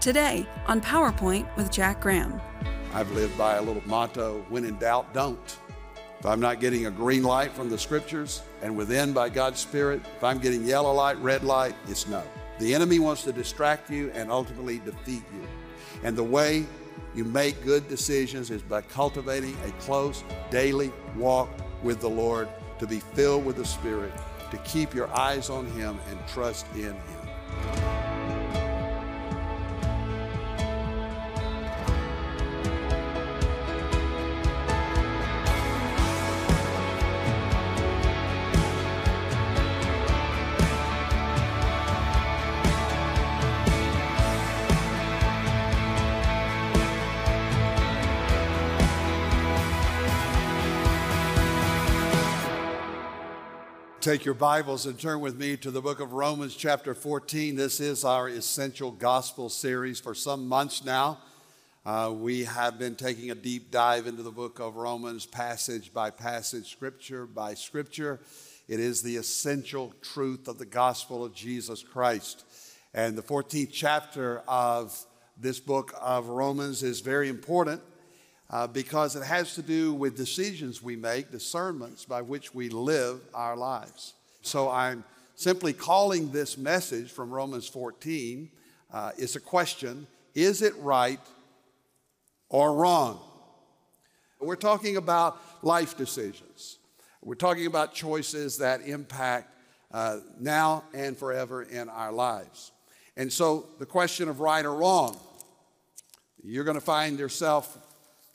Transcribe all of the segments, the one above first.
Today on PowerPoint with Jack Graham. I've lived by a little motto when in doubt, don't. If I'm not getting a green light from the scriptures and within by God's Spirit, if I'm getting yellow light, red light, it's no. The enemy wants to distract you and ultimately defeat you. And the way you make good decisions is by cultivating a close daily walk with the Lord, to be filled with the Spirit, to keep your eyes on Him and trust in Him. Take your Bibles and turn with me to the book of Romans, chapter 14. This is our essential gospel series for some months now. Uh, we have been taking a deep dive into the book of Romans, passage by passage, scripture by scripture. It is the essential truth of the gospel of Jesus Christ. And the 14th chapter of this book of Romans is very important uh, because it has to do with decisions we make, discernments by which we live our lives. So I'm simply calling this message from Romans 14. Uh, it's a question Is it right or wrong? We're talking about life decisions. We're talking about choices that impact uh, now and forever in our lives. And so the question of right or wrong, you're going to find yourself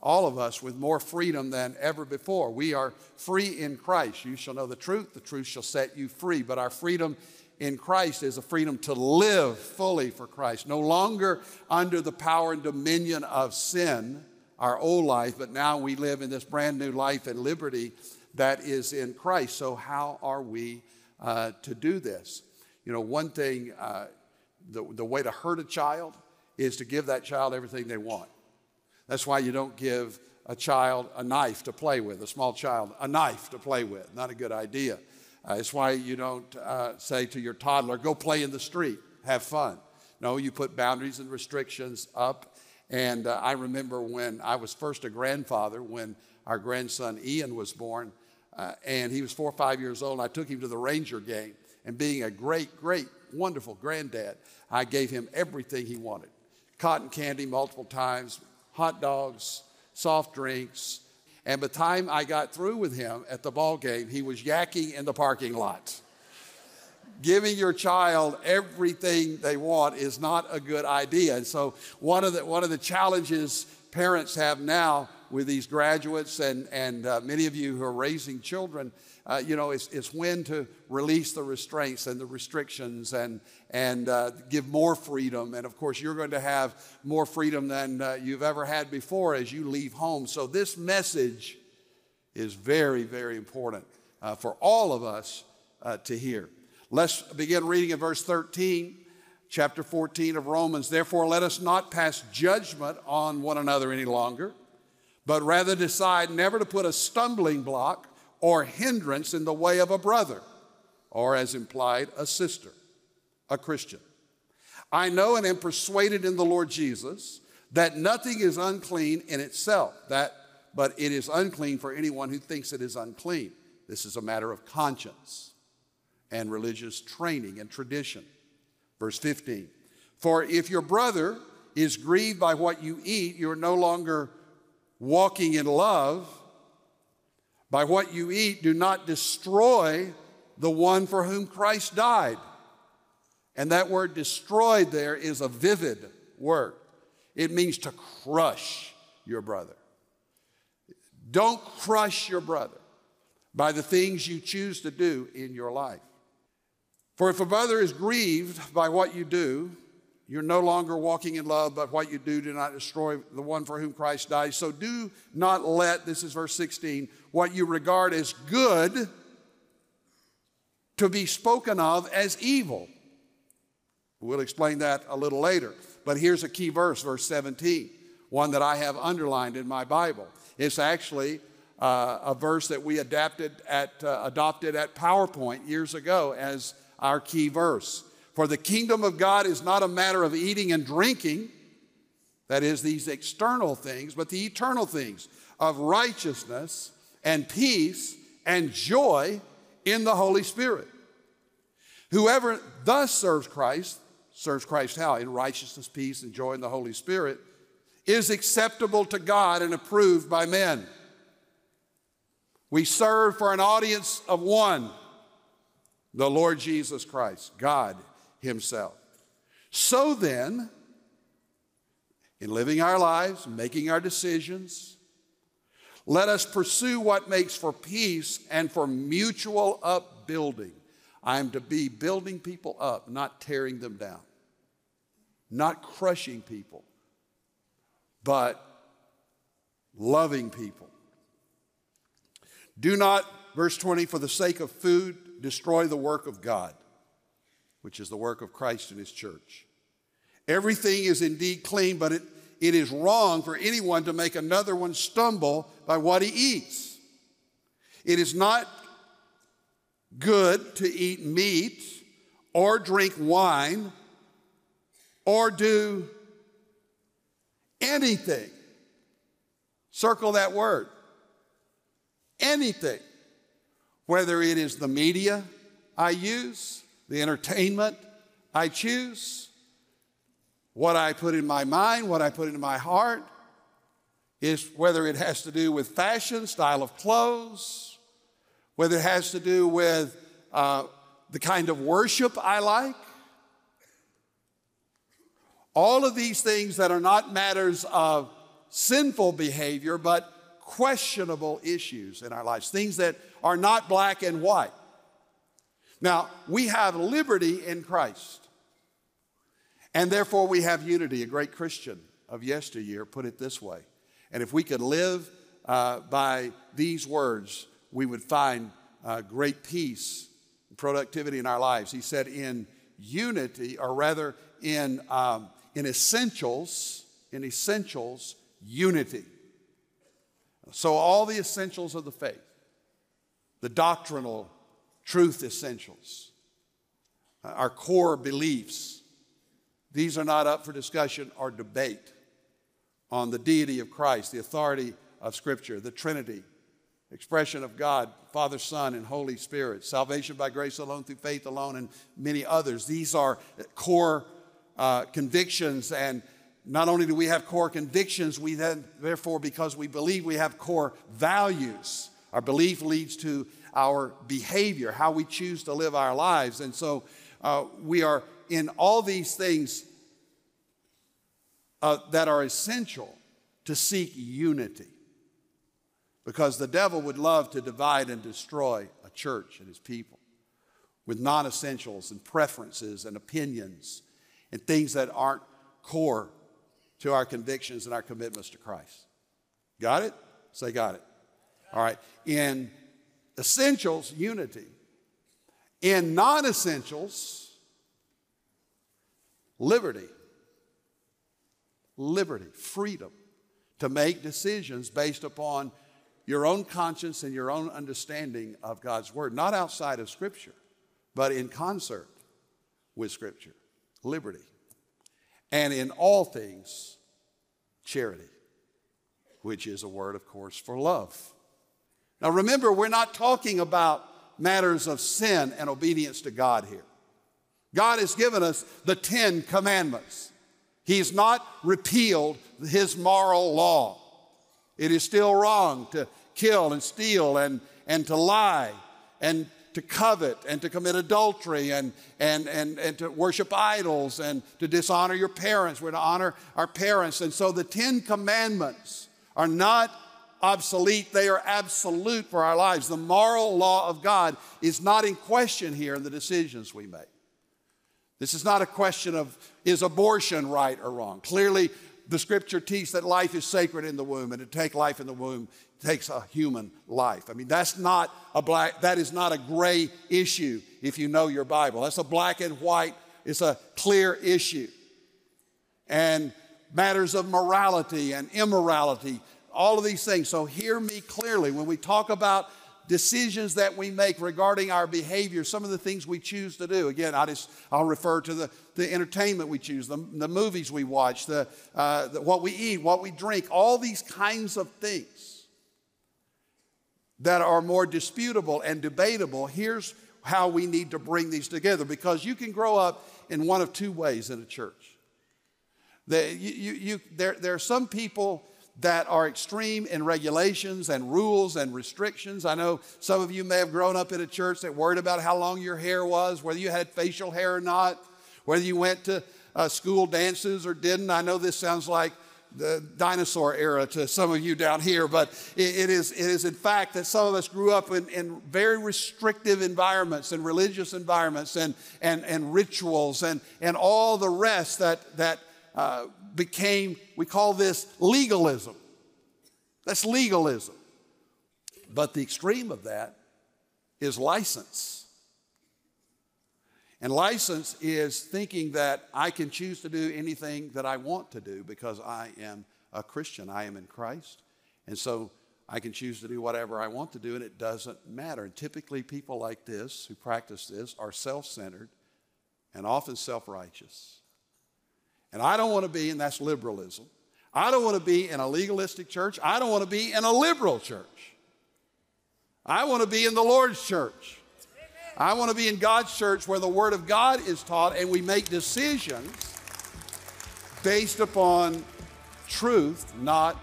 all of us with more freedom than ever before. We are free in Christ. You shall know the truth, the truth shall set you free. But our freedom in Christ is a freedom to live fully for Christ, no longer under the power and dominion of sin, our old life, but now we live in this brand new life and liberty that is in Christ. So, how are we uh, to do this? You know, one thing, uh, the, the way to hurt a child is to give that child everything they want. That's why you don't give a child a knife to play with, a small child a knife to play with. Not a good idea. Uh, it's why you don't uh, say to your toddler, go play in the street, have fun. No, you put boundaries and restrictions up. And uh, I remember when I was first a grandfather, when our grandson Ian was born, uh, and he was four or five years old. And I took him to the Ranger game. And being a great, great, wonderful granddad, I gave him everything he wanted cotton candy multiple times, hot dogs, soft drinks. And by the time I got through with him at the ball game, he was yakking in the parking lot. Giving your child everything they want is not a good idea. And so, one of the, one of the challenges parents have now with these graduates and, and uh, many of you who are raising children uh, you know, it's, it's when to release the restraints and the restrictions and, and uh, give more freedom. And of course, you're going to have more freedom than uh, you've ever had before as you leave home. So, this message is very, very important uh, for all of us uh, to hear. Let's begin reading in verse 13 chapter 14 of Romans. Therefore, let us not pass judgment on one another any longer, but rather decide never to put a stumbling block or hindrance in the way of a brother, or as implied, a sister, a Christian. I know and am persuaded in the Lord Jesus that nothing is unclean in itself, that, but it is unclean for anyone who thinks it is unclean. This is a matter of conscience and religious training and tradition. Verse 15 For if your brother is grieved by what you eat, you are no longer walking in love. By what you eat, do not destroy the one for whom Christ died. And that word destroyed there is a vivid word. It means to crush your brother. Don't crush your brother by the things you choose to do in your life. For if a brother is grieved by what you do, you're no longer walking in love, but what you do, do not destroy the one for whom Christ died. So do not let, this is verse 16, what you regard as good to be spoken of as evil. We'll explain that a little later. But here's a key verse, verse 17, one that I have underlined in my Bible. It's actually uh, a verse that we adapted at, uh, adopted at PowerPoint years ago as our key verse. For the kingdom of God is not a matter of eating and drinking, that is, these external things, but the eternal things of righteousness and peace and joy in the Holy Spirit. Whoever thus serves Christ, serves Christ how? In righteousness, peace, and joy in the Holy Spirit, is acceptable to God and approved by men. We serve for an audience of one, the Lord Jesus Christ, God Himself. So then, in living our lives, making our decisions, let us pursue what makes for peace and for mutual upbuilding. I am to be building people up, not tearing them down, not crushing people, but loving people. Do not, verse 20, for the sake of food, destroy the work of God, which is the work of Christ in His church. Everything is indeed clean, but it, it is wrong for anyone to make another one stumble by what he eats. It is not good to eat meat or drink wine or do anything. Circle that word. Anything. Whether it is the media I use, the entertainment I choose, what I put in my mind, what I put into my heart, is whether it has to do with fashion, style of clothes, whether it has to do with uh, the kind of worship I like. All of these things that are not matters of sinful behavior, but questionable issues in our lives, things that are not black and white. Now, we have liberty in Christ, and therefore we have unity. A great Christian of yesteryear put it this way and if we could live uh, by these words, we would find uh, great peace and productivity in our lives. He said, in unity, or rather, in, um, in essentials, in essentials, unity. So, all the essentials of the faith, the doctrinal truth essentials, uh, our core beliefs, these are not up for discussion or debate on the deity of Christ, the authority of Scripture, the Trinity, expression of God, Father, Son, and Holy Spirit, salvation by grace alone, through faith alone, and many others. These are core uh, convictions, and not only do we have core convictions, we then, therefore, because we believe, we have core values. Our belief leads to our behavior, how we choose to live our lives. And so uh, we are in all these things uh, that are essential to seek unity. Because the devil would love to divide and destroy a church and his people with non essentials and preferences and opinions and things that aren't core to our convictions and our commitments to Christ. Got it? Say, got it. All right. In essentials, unity. In non essentials, liberty liberty, freedom to make decisions based upon your own conscience and your own understanding of God's Word, not outside of Scripture, but in concert with Scripture. Liberty. And in all things, charity, which is a word, of course, for love. Now remember, we're not talking about matters of sin and obedience to God here. God has given us the Ten Commandments. He's not repealed his moral law. It is still wrong to kill and steal and, and to lie and to covet and to commit adultery and, and, and, and to worship idols and to dishonor your parents. We're to honor our parents. And so the Ten Commandments are not obsolete, they are absolute for our lives. The moral law of God is not in question here in the decisions we make. This is not a question of is abortion right or wrong. Clearly, the scripture teaches that life is sacred in the womb, and to take life in the womb takes a human life. I mean, that's not a black, that is not a gray issue if you know your Bible. That's a black and white, it's a clear issue. And matters of morality and immorality, all of these things. So hear me clearly. When we talk about decisions that we make regarding our behavior, some of the things we choose to do. Again, I just, I'll refer to the, the entertainment we choose, the, the movies we watch, the, uh, the, what we eat, what we drink, all these kinds of things that are more disputable and debatable. Here's how we need to bring these together because you can grow up in one of two ways in a church. The, you, you, you, there, there are some people that are extreme in regulations and rules and restrictions. I know some of you may have grown up in a church that worried about how long your hair was, whether you had facial hair or not, whether you went to uh, school dances or didn't. I know this sounds like the dinosaur era to some of you down here, but it, it, is, it is in fact that some of us grew up in, in very restrictive environments and religious environments and, and, and rituals and, and all the rest that, that uh, became, we call this legalism. That's legalism. But the extreme of that is license. And license is thinking that I can choose to do anything that I want to do because I am a Christian. I am in Christ. And so I can choose to do whatever I want to do, and it doesn't matter. And typically, people like this who practice this are self centered and often self righteous. And I don't want to be, and that's liberalism. I don't want to be in a legalistic church. I don't want to be in a liberal church. I want to be in the Lord's church. I want to be in God's church where the Word of God is taught and we make decisions based upon truth, not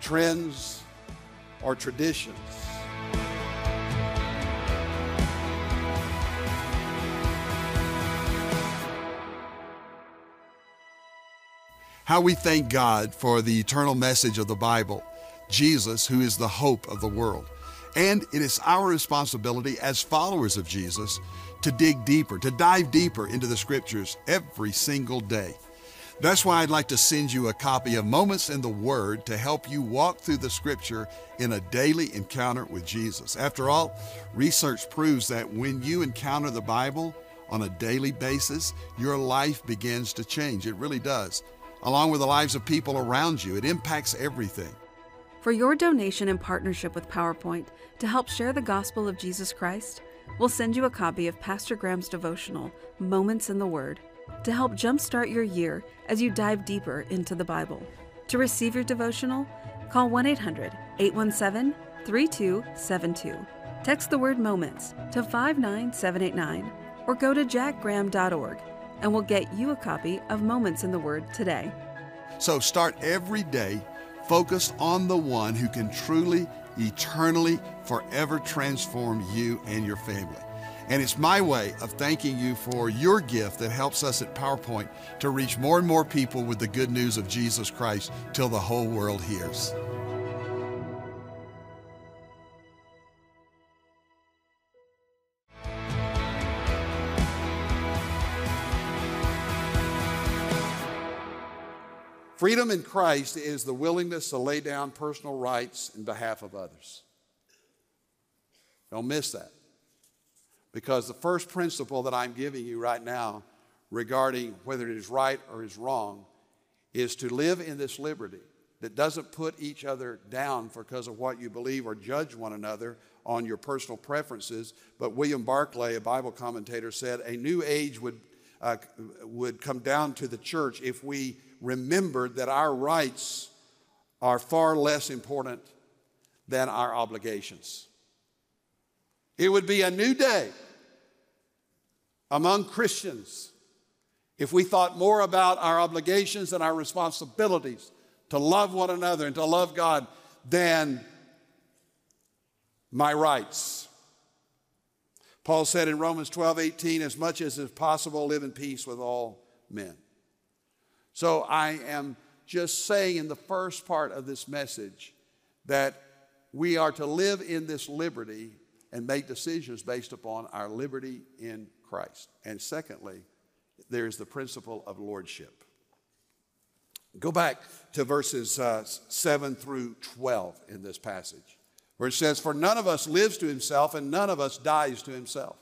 trends or traditions. How we thank God for the eternal message of the Bible, Jesus, who is the hope of the world. And it is our responsibility as followers of Jesus to dig deeper, to dive deeper into the scriptures every single day. That's why I'd like to send you a copy of Moments in the Word to help you walk through the scripture in a daily encounter with Jesus. After all, research proves that when you encounter the Bible on a daily basis, your life begins to change. It really does along with the lives of people around you. It impacts everything. For your donation and partnership with PowerPoint to help share the gospel of Jesus Christ, we'll send you a copy of Pastor Graham's devotional, Moments in the Word, to help jumpstart your year as you dive deeper into the Bible. To receive your devotional, call 1 800 817 3272. Text the word moments to 59789 or go to jackgraham.org and we'll get you a copy of Moments in the Word today. So start every day focused on the one who can truly, eternally, forever transform you and your family. And it's my way of thanking you for your gift that helps us at PowerPoint to reach more and more people with the good news of Jesus Christ till the whole world hears. Freedom in Christ is the willingness to lay down personal rights in behalf of others. Don't miss that. Because the first principle that I'm giving you right now regarding whether it is right or is wrong is to live in this liberty that doesn't put each other down because of what you believe or judge one another on your personal preferences. But William Barclay, a Bible commentator, said a new age would, uh, would come down to the church if we remembered that our rights are far less important than our obligations. It would be a new day among Christians if we thought more about our obligations and our responsibilities to love one another and to love God than my rights. Paul said in Romans 12, 18, as much as is possible, live in peace with all men. So I am just saying in the first part of this message that we are to live in this liberty and make decisions based upon our liberty in Christ. And secondly, there's the principle of lordship. Go back to verses uh, 7 through 12 in this passage, where it says, For none of us lives to himself, and none of us dies to himself.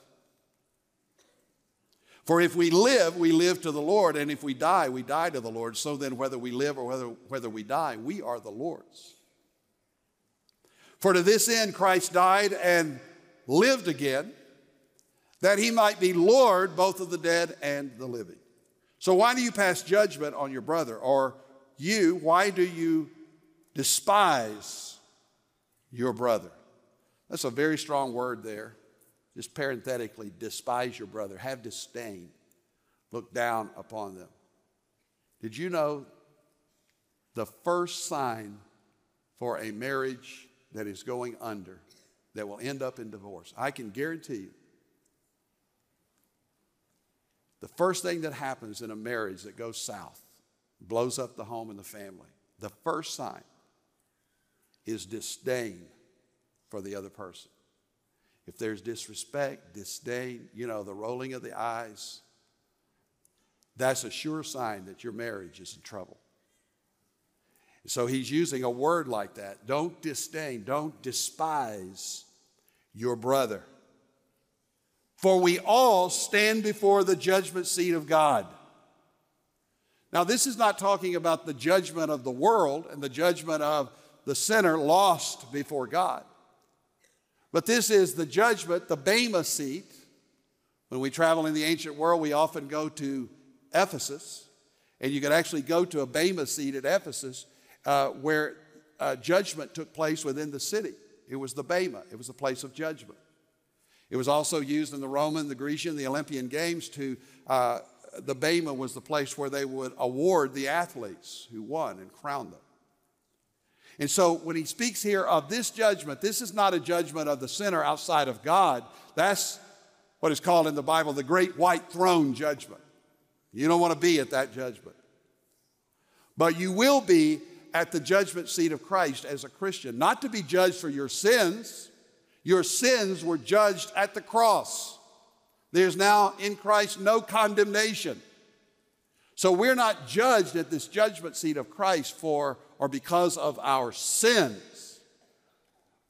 For if we live, we live to the Lord, and if we die, we die to the Lord. So then, whether we live or whether, whether we die, we are the Lord's. For to this end Christ died and lived again, that he might be Lord both of the dead and the living. So, why do you pass judgment on your brother? Or you, why do you despise your brother? That's a very strong word there. Just parenthetically, despise your brother, have disdain, look down upon them. Did you know the first sign for a marriage that is going under, that will end up in divorce? I can guarantee you the first thing that happens in a marriage that goes south, blows up the home and the family, the first sign is disdain for the other person. If there's disrespect, disdain, you know, the rolling of the eyes, that's a sure sign that your marriage is in trouble. So he's using a word like that. Don't disdain, don't despise your brother. For we all stand before the judgment seat of God. Now, this is not talking about the judgment of the world and the judgment of the sinner lost before God. But this is the judgment, the Bema seat. When we travel in the ancient world, we often go to Ephesus, and you could actually go to a Bema seat at Ephesus uh, where uh, judgment took place within the city. It was the Bema, it was a place of judgment. It was also used in the Roman, the Grecian, the Olympian Games to, uh, the Bema was the place where they would award the athletes who won and crown them. And so when he speaks here of this judgment, this is not a judgment of the sinner outside of God. That's what is called in the Bible the great white throne judgment. You don't want to be at that judgment. But you will be at the judgment seat of Christ as a Christian, not to be judged for your sins. Your sins were judged at the cross. There's now in Christ no condemnation. So we're not judged at this judgment seat of Christ for or because of our sins,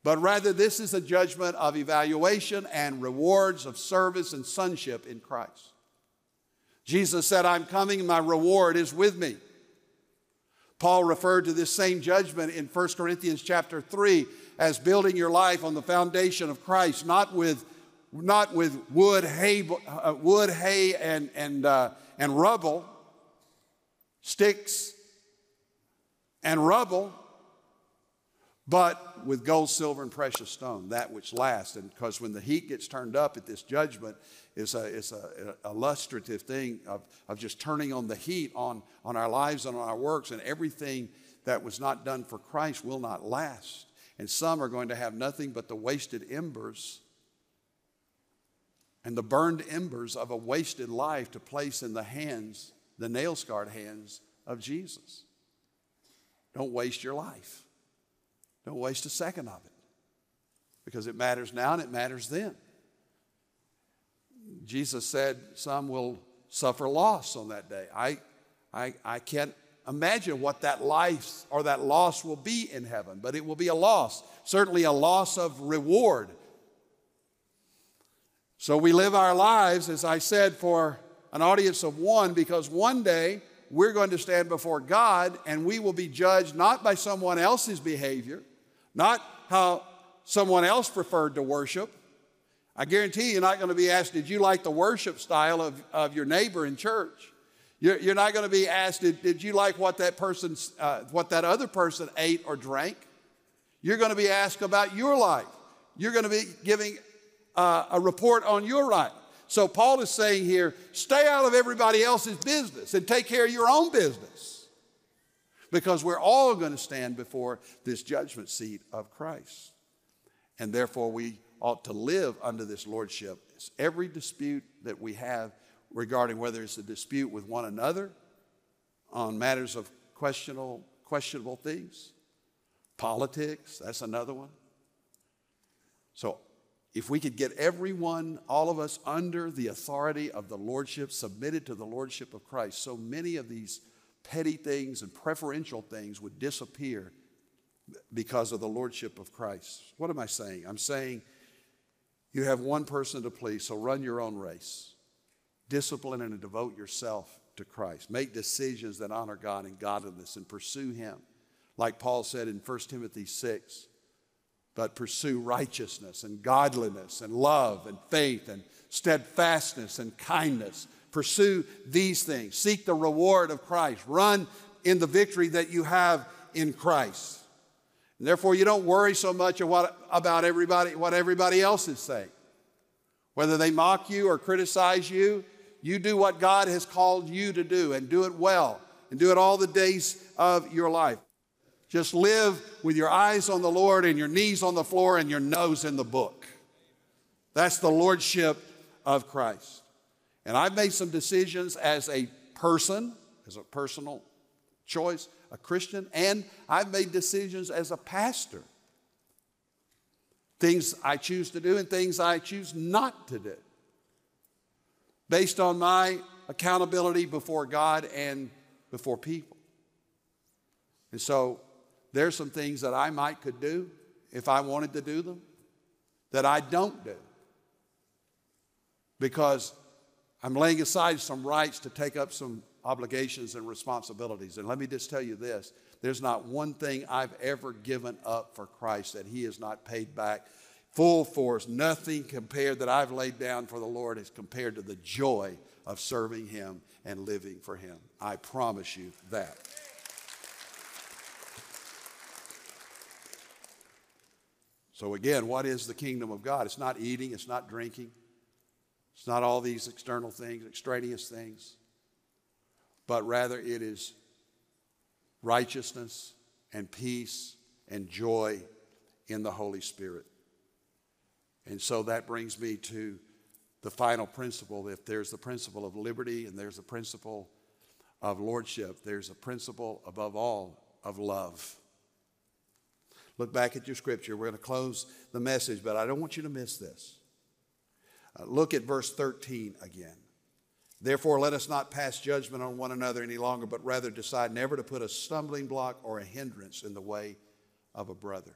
but rather this is a judgment of evaluation and rewards of service and sonship in Christ. Jesus said, I'm coming, my reward is with me. Paul referred to this same judgment in 1 Corinthians chapter 3 as building your life on the foundation of Christ, not with, not with wood, hay, uh, wood, hay and, and, uh, and rubble, sticks and rubble, but with gold, silver, and precious stone, that which lasts. And because when the heat gets turned up at this judgment, it's a, it's a, a illustrative thing of, of just turning on the heat on, on our lives and on our works, and everything that was not done for Christ will not last. And some are going to have nothing but the wasted embers and the burned embers of a wasted life to place in the hands, the nail scarred hands of Jesus. Don't waste your life. Don't waste a second of it because it matters now and it matters then. Jesus said some will suffer loss on that day. I, I, I can't imagine what that life or that loss will be in heaven, but it will be a loss, certainly a loss of reward. So we live our lives, as I said, for an audience of one because one day we're going to stand before God and we will be judged not by someone else's behavior, not how someone else preferred to worship. I guarantee you, you're not going to be asked, Did you like the worship style of, of your neighbor in church? You're, you're not going to be asked, Did, did you like what that, person, uh, what that other person ate or drank? You're going to be asked about your life. You're going to be giving uh, a report on your life. So Paul is saying here stay out of everybody else's business and take care of your own business. Because we're all going to stand before this judgment seat of Christ. And therefore, we ought to live under this lordship. Every dispute that we have regarding whether it's a dispute with one another on matters of questionable, questionable things, politics, that's another one. So if we could get everyone, all of us, under the authority of the Lordship, submitted to the Lordship of Christ, so many of these petty things and preferential things would disappear because of the Lordship of Christ. What am I saying? I'm saying you have one person to please, so run your own race. Discipline and devote yourself to Christ. Make decisions that honor God and godliness and pursue Him. Like Paul said in 1 Timothy 6 but pursue righteousness and godliness and love and faith and steadfastness and kindness. Pursue these things. Seek the reward of Christ. Run in the victory that you have in Christ. And therefore, you don't worry so much about everybody, what everybody else is saying. Whether they mock you or criticize you, you do what God has called you to do and do it well and do it all the days of your life. Just live with your eyes on the Lord and your knees on the floor and your nose in the book. That's the lordship of Christ. And I've made some decisions as a person, as a personal choice, a Christian, and I've made decisions as a pastor. Things I choose to do and things I choose not to do. Based on my accountability before God and before people. And so there's some things that I might could do if I wanted to do them that I don't do. Because I'm laying aside some rights to take up some obligations and responsibilities. And let me just tell you this there's not one thing I've ever given up for Christ that He has not paid back full force. Nothing compared that I've laid down for the Lord is compared to the joy of serving Him and living for Him. I promise you that. So, again, what is the kingdom of God? It's not eating, it's not drinking, it's not all these external things, extraneous things, but rather it is righteousness and peace and joy in the Holy Spirit. And so that brings me to the final principle. If there's the principle of liberty and there's the principle of lordship, there's a principle above all of love. Look back at your scripture. We're going to close the message, but I don't want you to miss this. Uh, look at verse 13 again. Therefore, let us not pass judgment on one another any longer, but rather decide never to put a stumbling block or a hindrance in the way of a brother.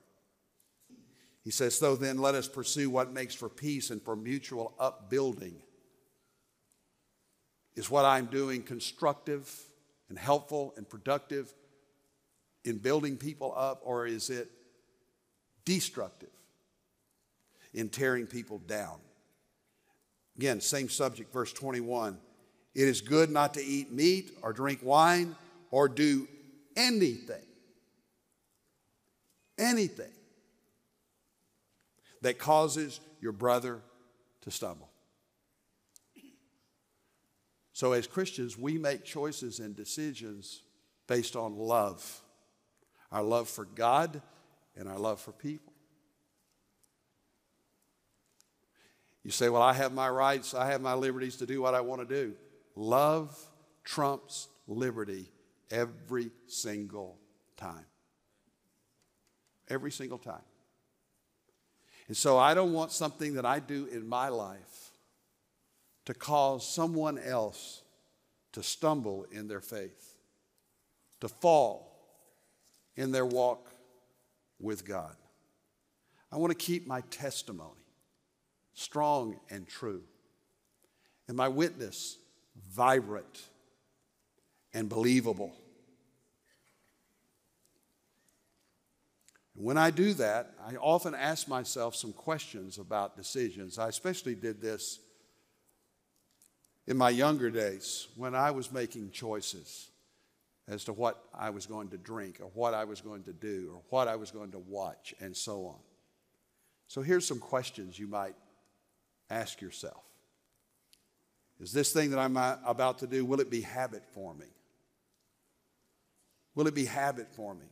He says, So then, let us pursue what makes for peace and for mutual upbuilding. Is what I'm doing constructive and helpful and productive in building people up, or is it destructive in tearing people down? Again, same subject, verse 21. It is good not to eat meat or drink wine or do anything, anything that causes your brother to stumble. So, as Christians, we make choices and decisions based on love our love for God and our love for people. You say, Well, I have my rights, I have my liberties to do what I want to do. Love trumps liberty every single time. Every single time. And so I don't want something that I do in my life to cause someone else to stumble in their faith, to fall in their walk with God. I want to keep my testimony strong and true, and my witness vibrant and believable. When I do that, I often ask myself some questions about decisions. I especially did this in my younger days when I was making choices as to what I was going to drink or what I was going to do or what I was going to watch and so on. So here's some questions you might ask yourself. Is this thing that I'm about to do, will it be habit forming? Will it be habit forming?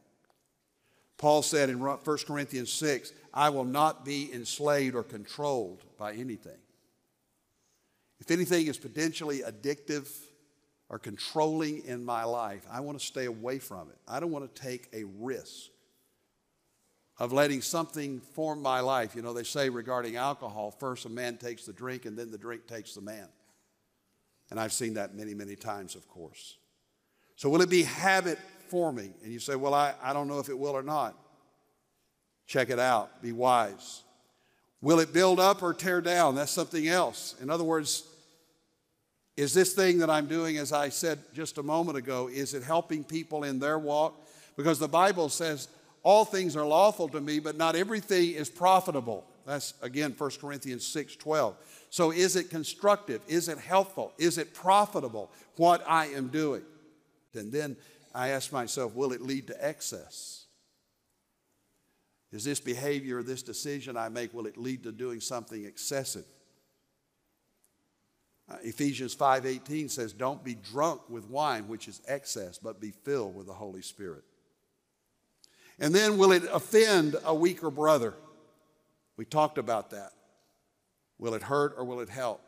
Paul said in 1 Corinthians 6, I will not be enslaved or controlled by anything. If anything is potentially addictive or controlling in my life, I want to stay away from it. I don't want to take a risk of letting something form my life. You know, they say regarding alcohol first a man takes the drink and then the drink takes the man. And I've seen that many, many times, of course. So, will it be habit forming? And you say, Well, I, I don't know if it will or not. Check it out, be wise. Will it build up or tear down? That's something else. In other words, is this thing that I'm doing, as I said just a moment ago, is it helping people in their walk? Because the Bible says all things are lawful to me, but not everything is profitable. That's again 1 Corinthians 6 12. So is it constructive? Is it helpful? Is it profitable what I am doing? And then I ask myself, will it lead to excess? Is this behavior, this decision I make, will it lead to doing something excessive? Uh, Ephesians 5:18 says, "Don't be drunk with wine, which is excess, but be filled with the Holy Spirit." And then will it offend a weaker brother? We talked about that. Will it hurt or will it help?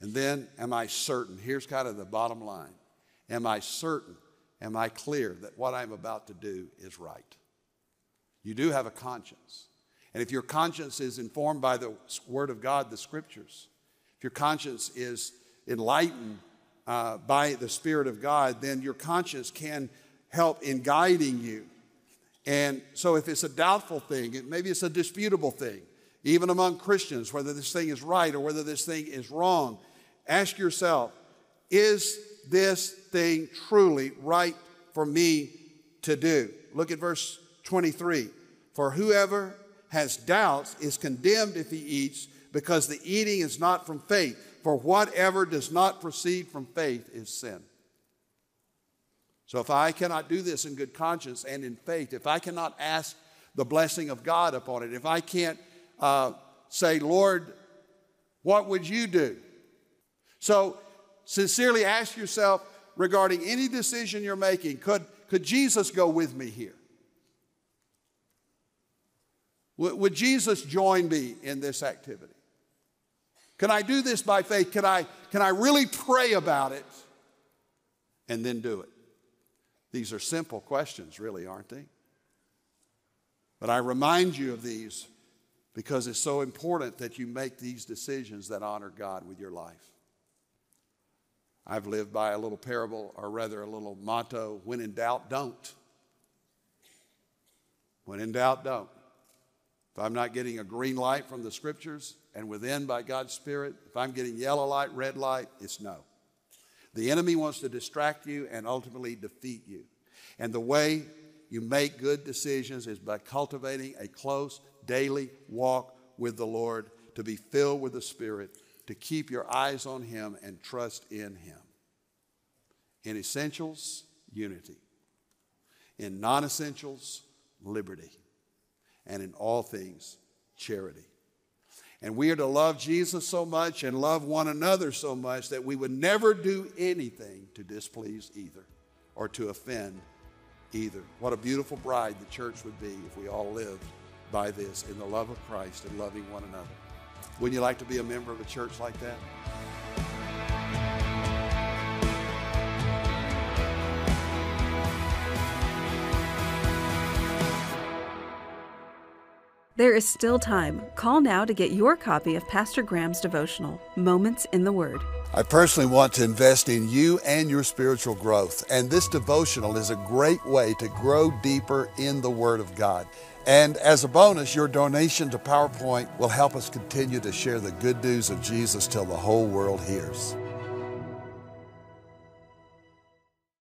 And then, am I certain? Here's kind of the bottom line. Am I certain? Am I clear that what I'm about to do is right? You do have a conscience. And if your conscience is informed by the Word of God, the Scriptures, if your conscience is enlightened uh, by the Spirit of God, then your conscience can help in guiding you. And so, if it's a doubtful thing, maybe it's a disputable thing, even among Christians, whether this thing is right or whether this thing is wrong, ask yourself is this thing truly right for me to do? Look at verse 23. For whoever has doubts is condemned if he eats, because the eating is not from faith. For whatever does not proceed from faith is sin. So if I cannot do this in good conscience and in faith, if I cannot ask the blessing of God upon it, if I can't uh, say, Lord, what would you do? So sincerely ask yourself regarding any decision you're making could, could Jesus go with me here? Would, would Jesus join me in this activity? Can I do this by faith? Can I, can I really pray about it and then do it? These are simple questions, really, aren't they? But I remind you of these because it's so important that you make these decisions that honor God with your life. I've lived by a little parable, or rather a little motto when in doubt, don't. When in doubt, don't. If I'm not getting a green light from the scriptures and within by God's Spirit, if I'm getting yellow light, red light, it's no. The enemy wants to distract you and ultimately defeat you. And the way you make good decisions is by cultivating a close daily walk with the Lord, to be filled with the Spirit, to keep your eyes on Him and trust in Him. In essentials, unity. In non essentials, liberty. And in all things, charity. And we are to love Jesus so much and love one another so much that we would never do anything to displease either or to offend either. What a beautiful bride the church would be if we all lived by this in the love of Christ and loving one another. Wouldn't you like to be a member of a church like that? There is still time. Call now to get your copy of Pastor Graham's devotional, Moments in the Word. I personally want to invest in you and your spiritual growth, and this devotional is a great way to grow deeper in the Word of God. And as a bonus, your donation to PowerPoint will help us continue to share the good news of Jesus till the whole world hears.